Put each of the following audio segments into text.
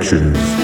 Reflections.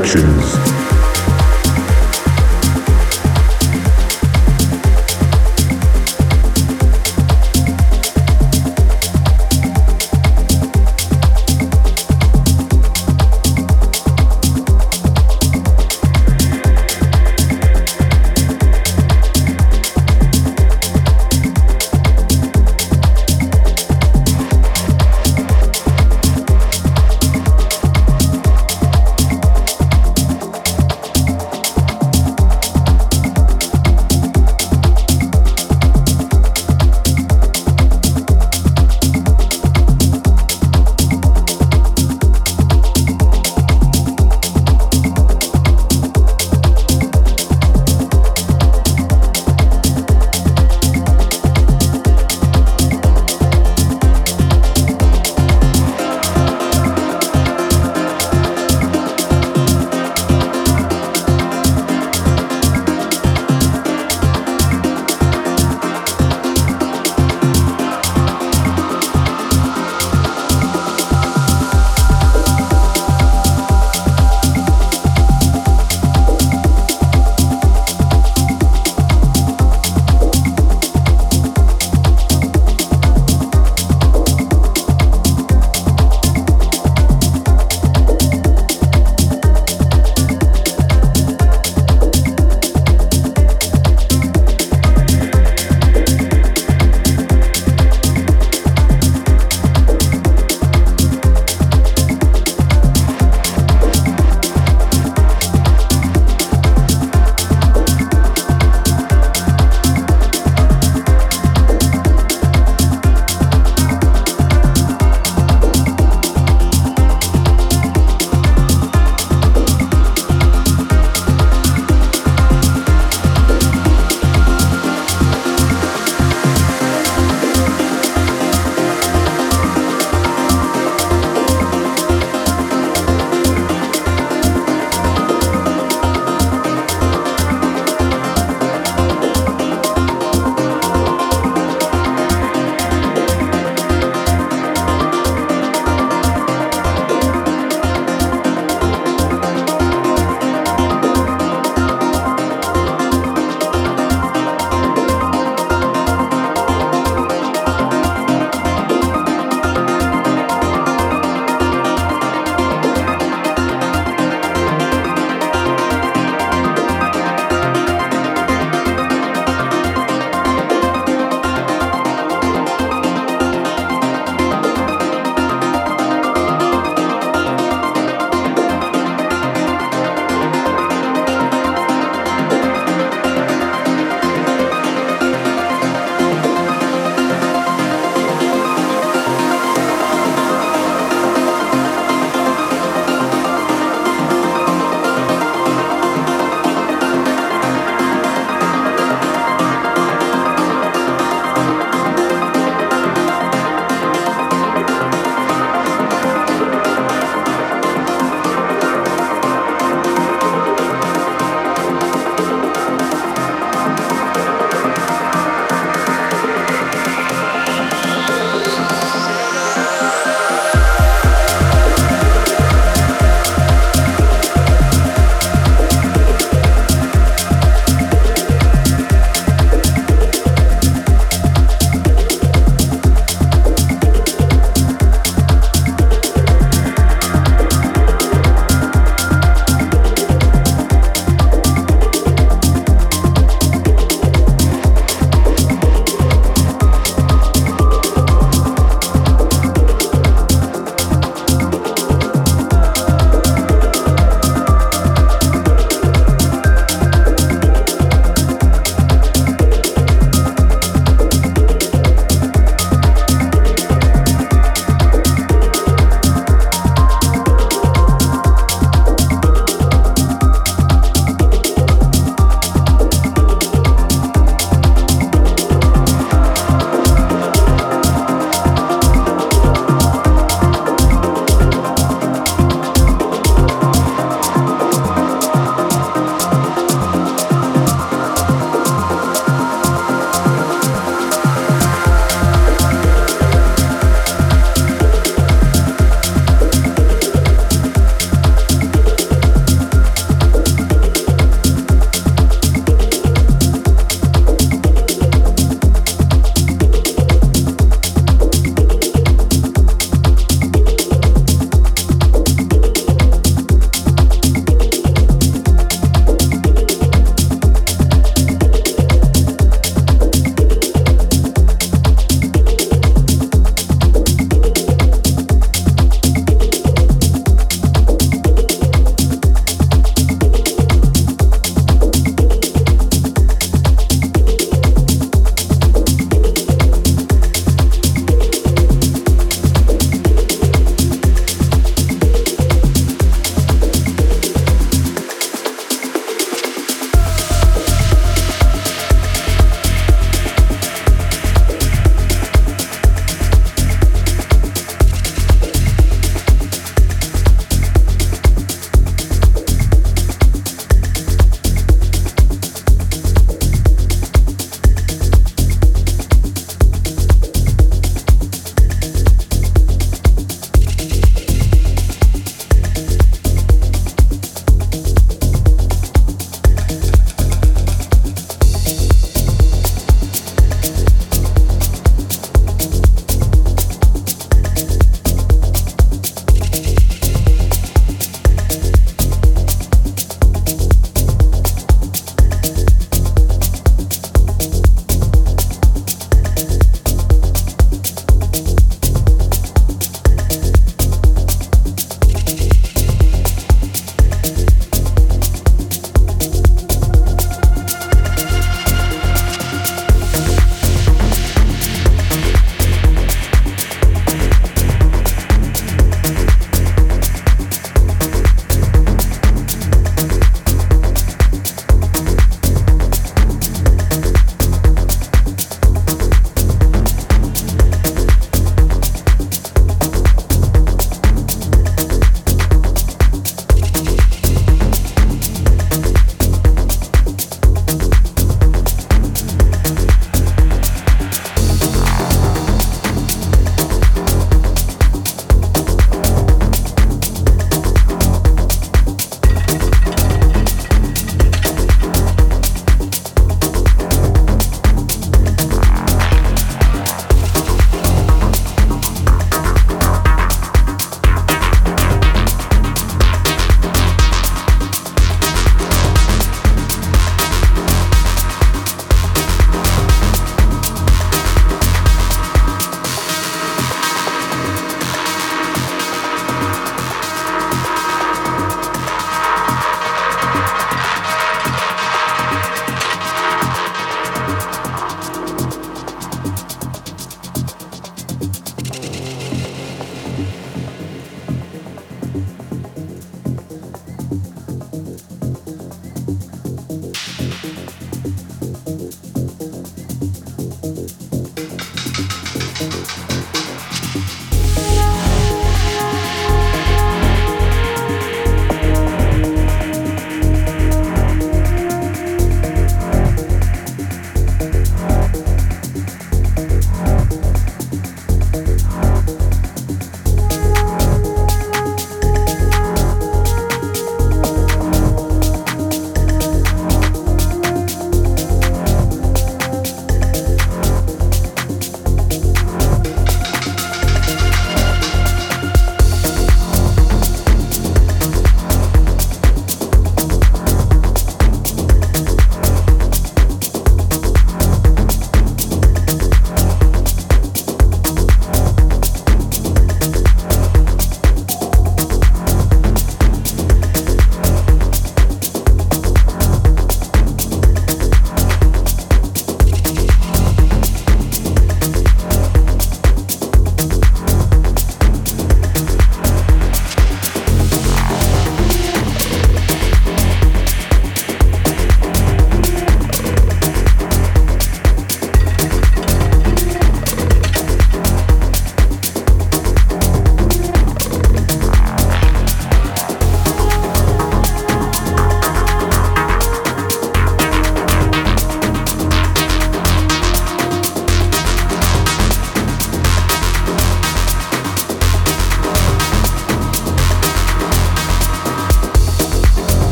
Reflections.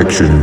Reflections.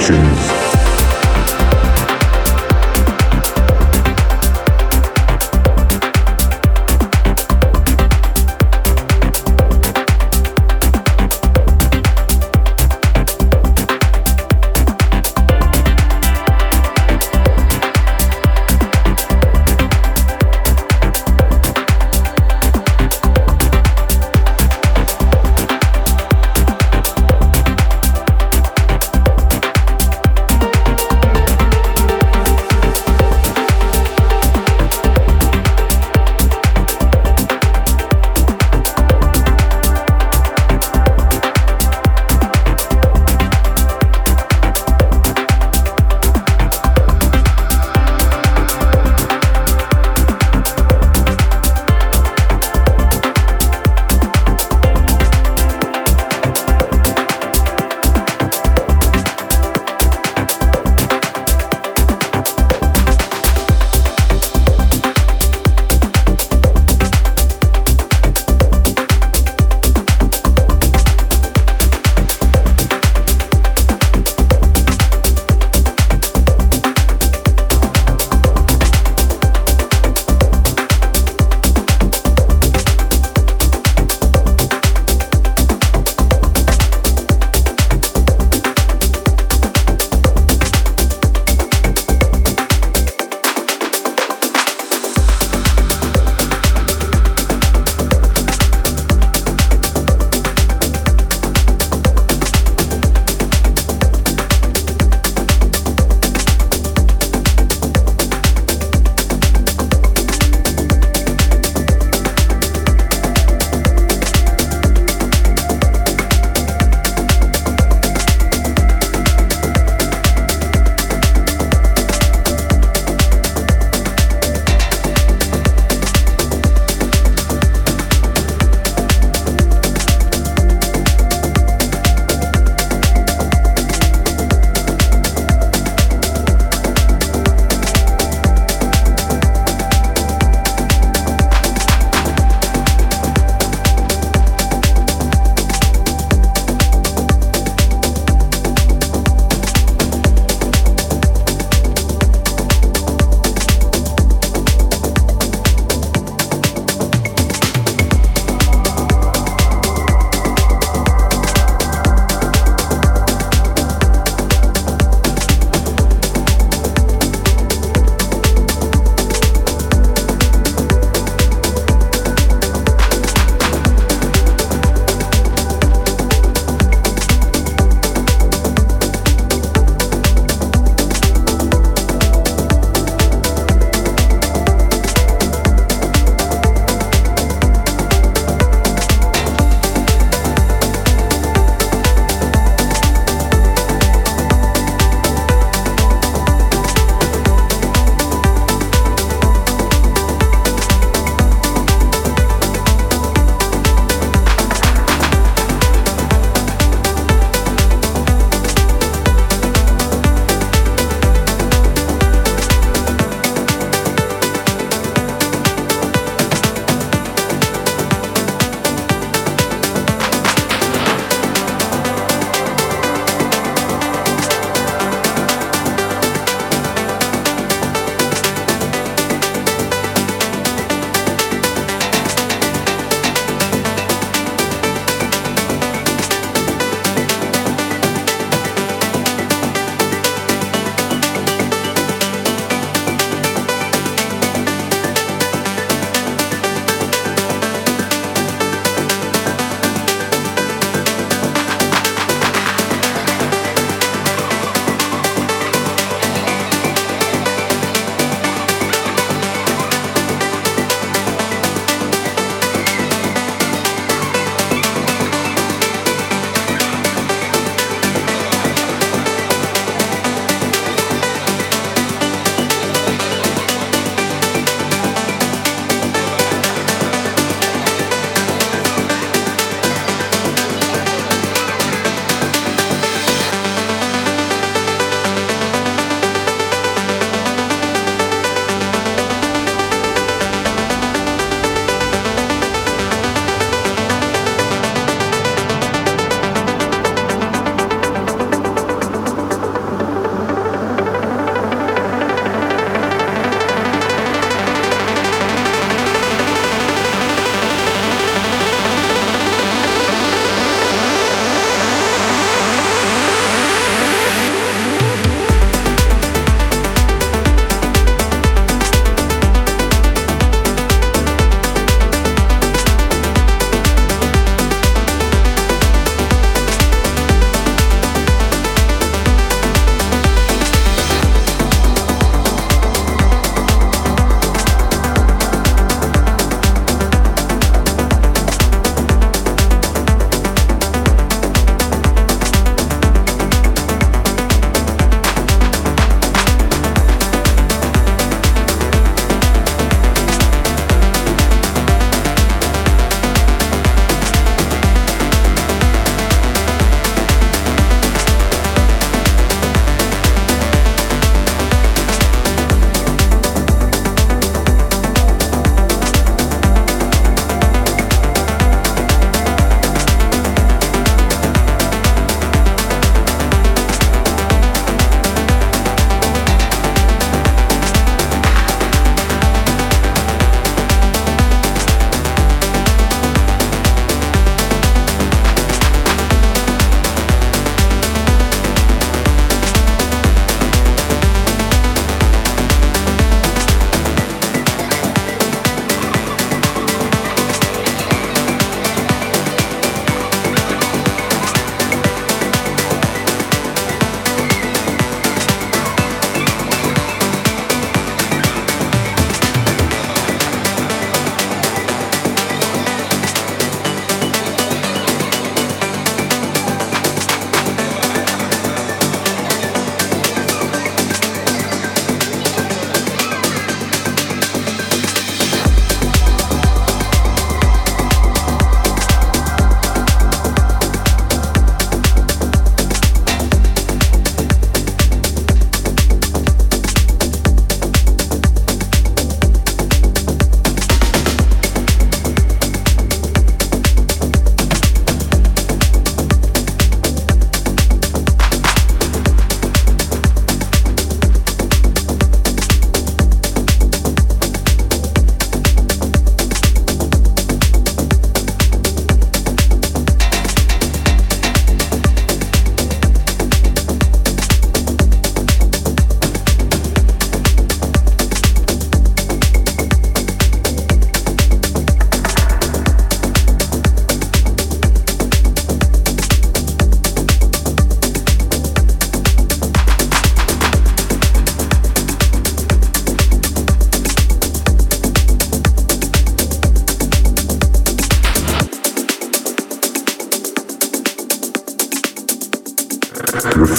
Selections.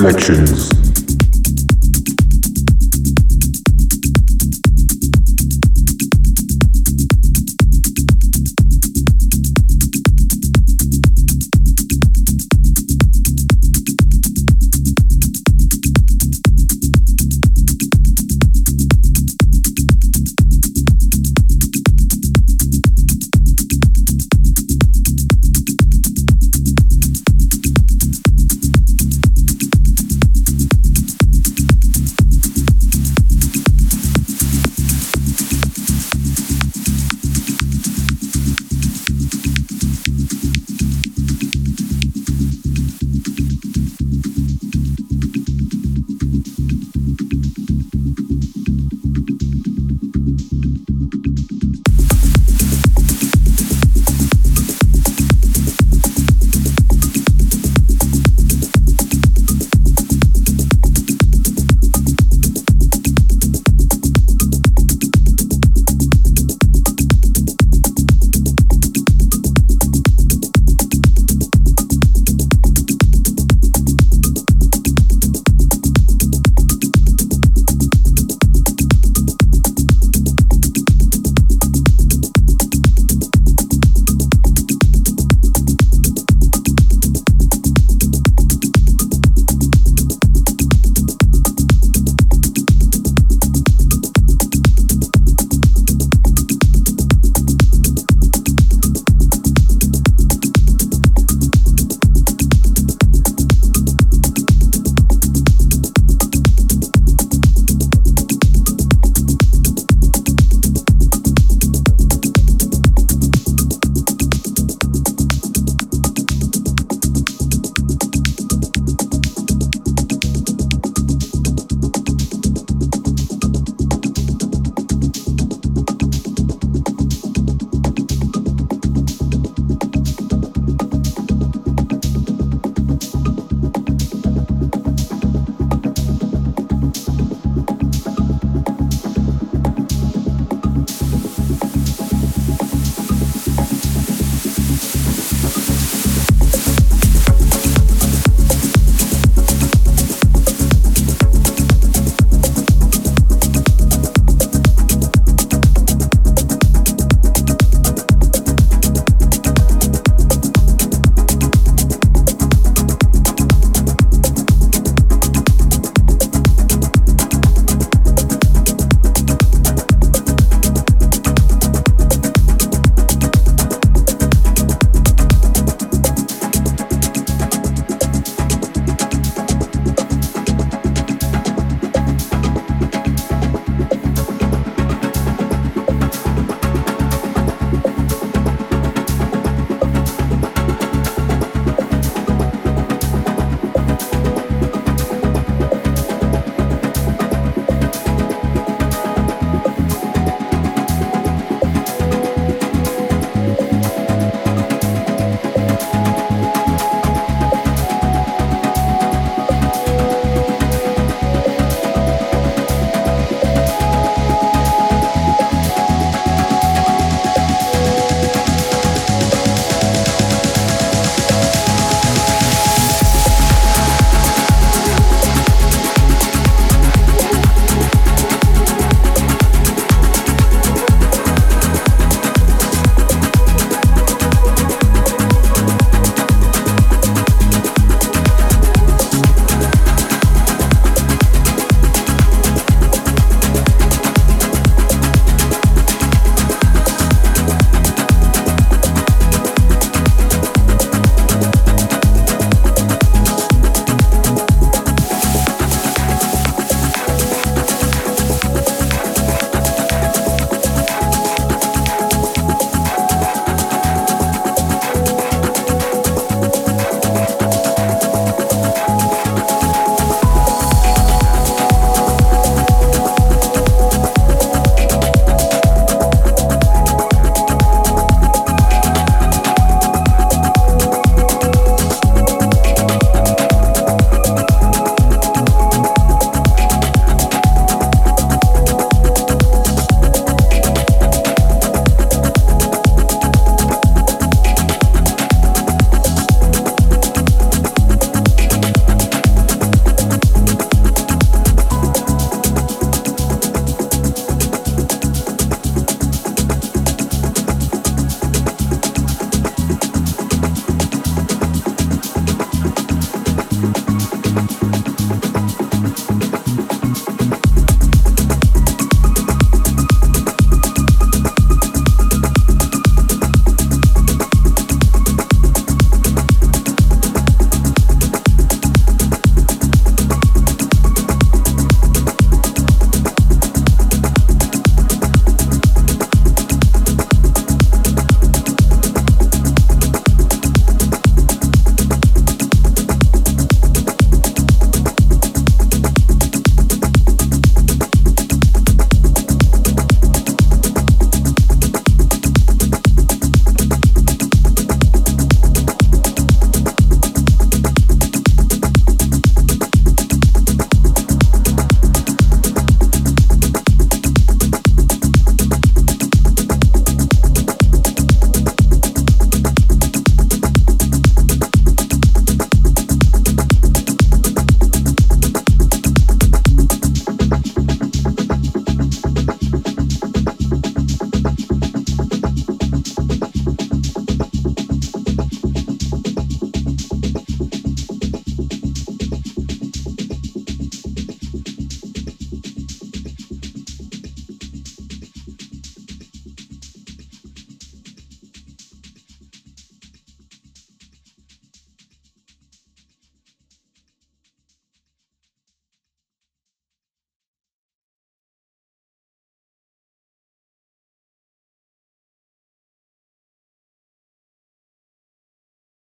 Reflections.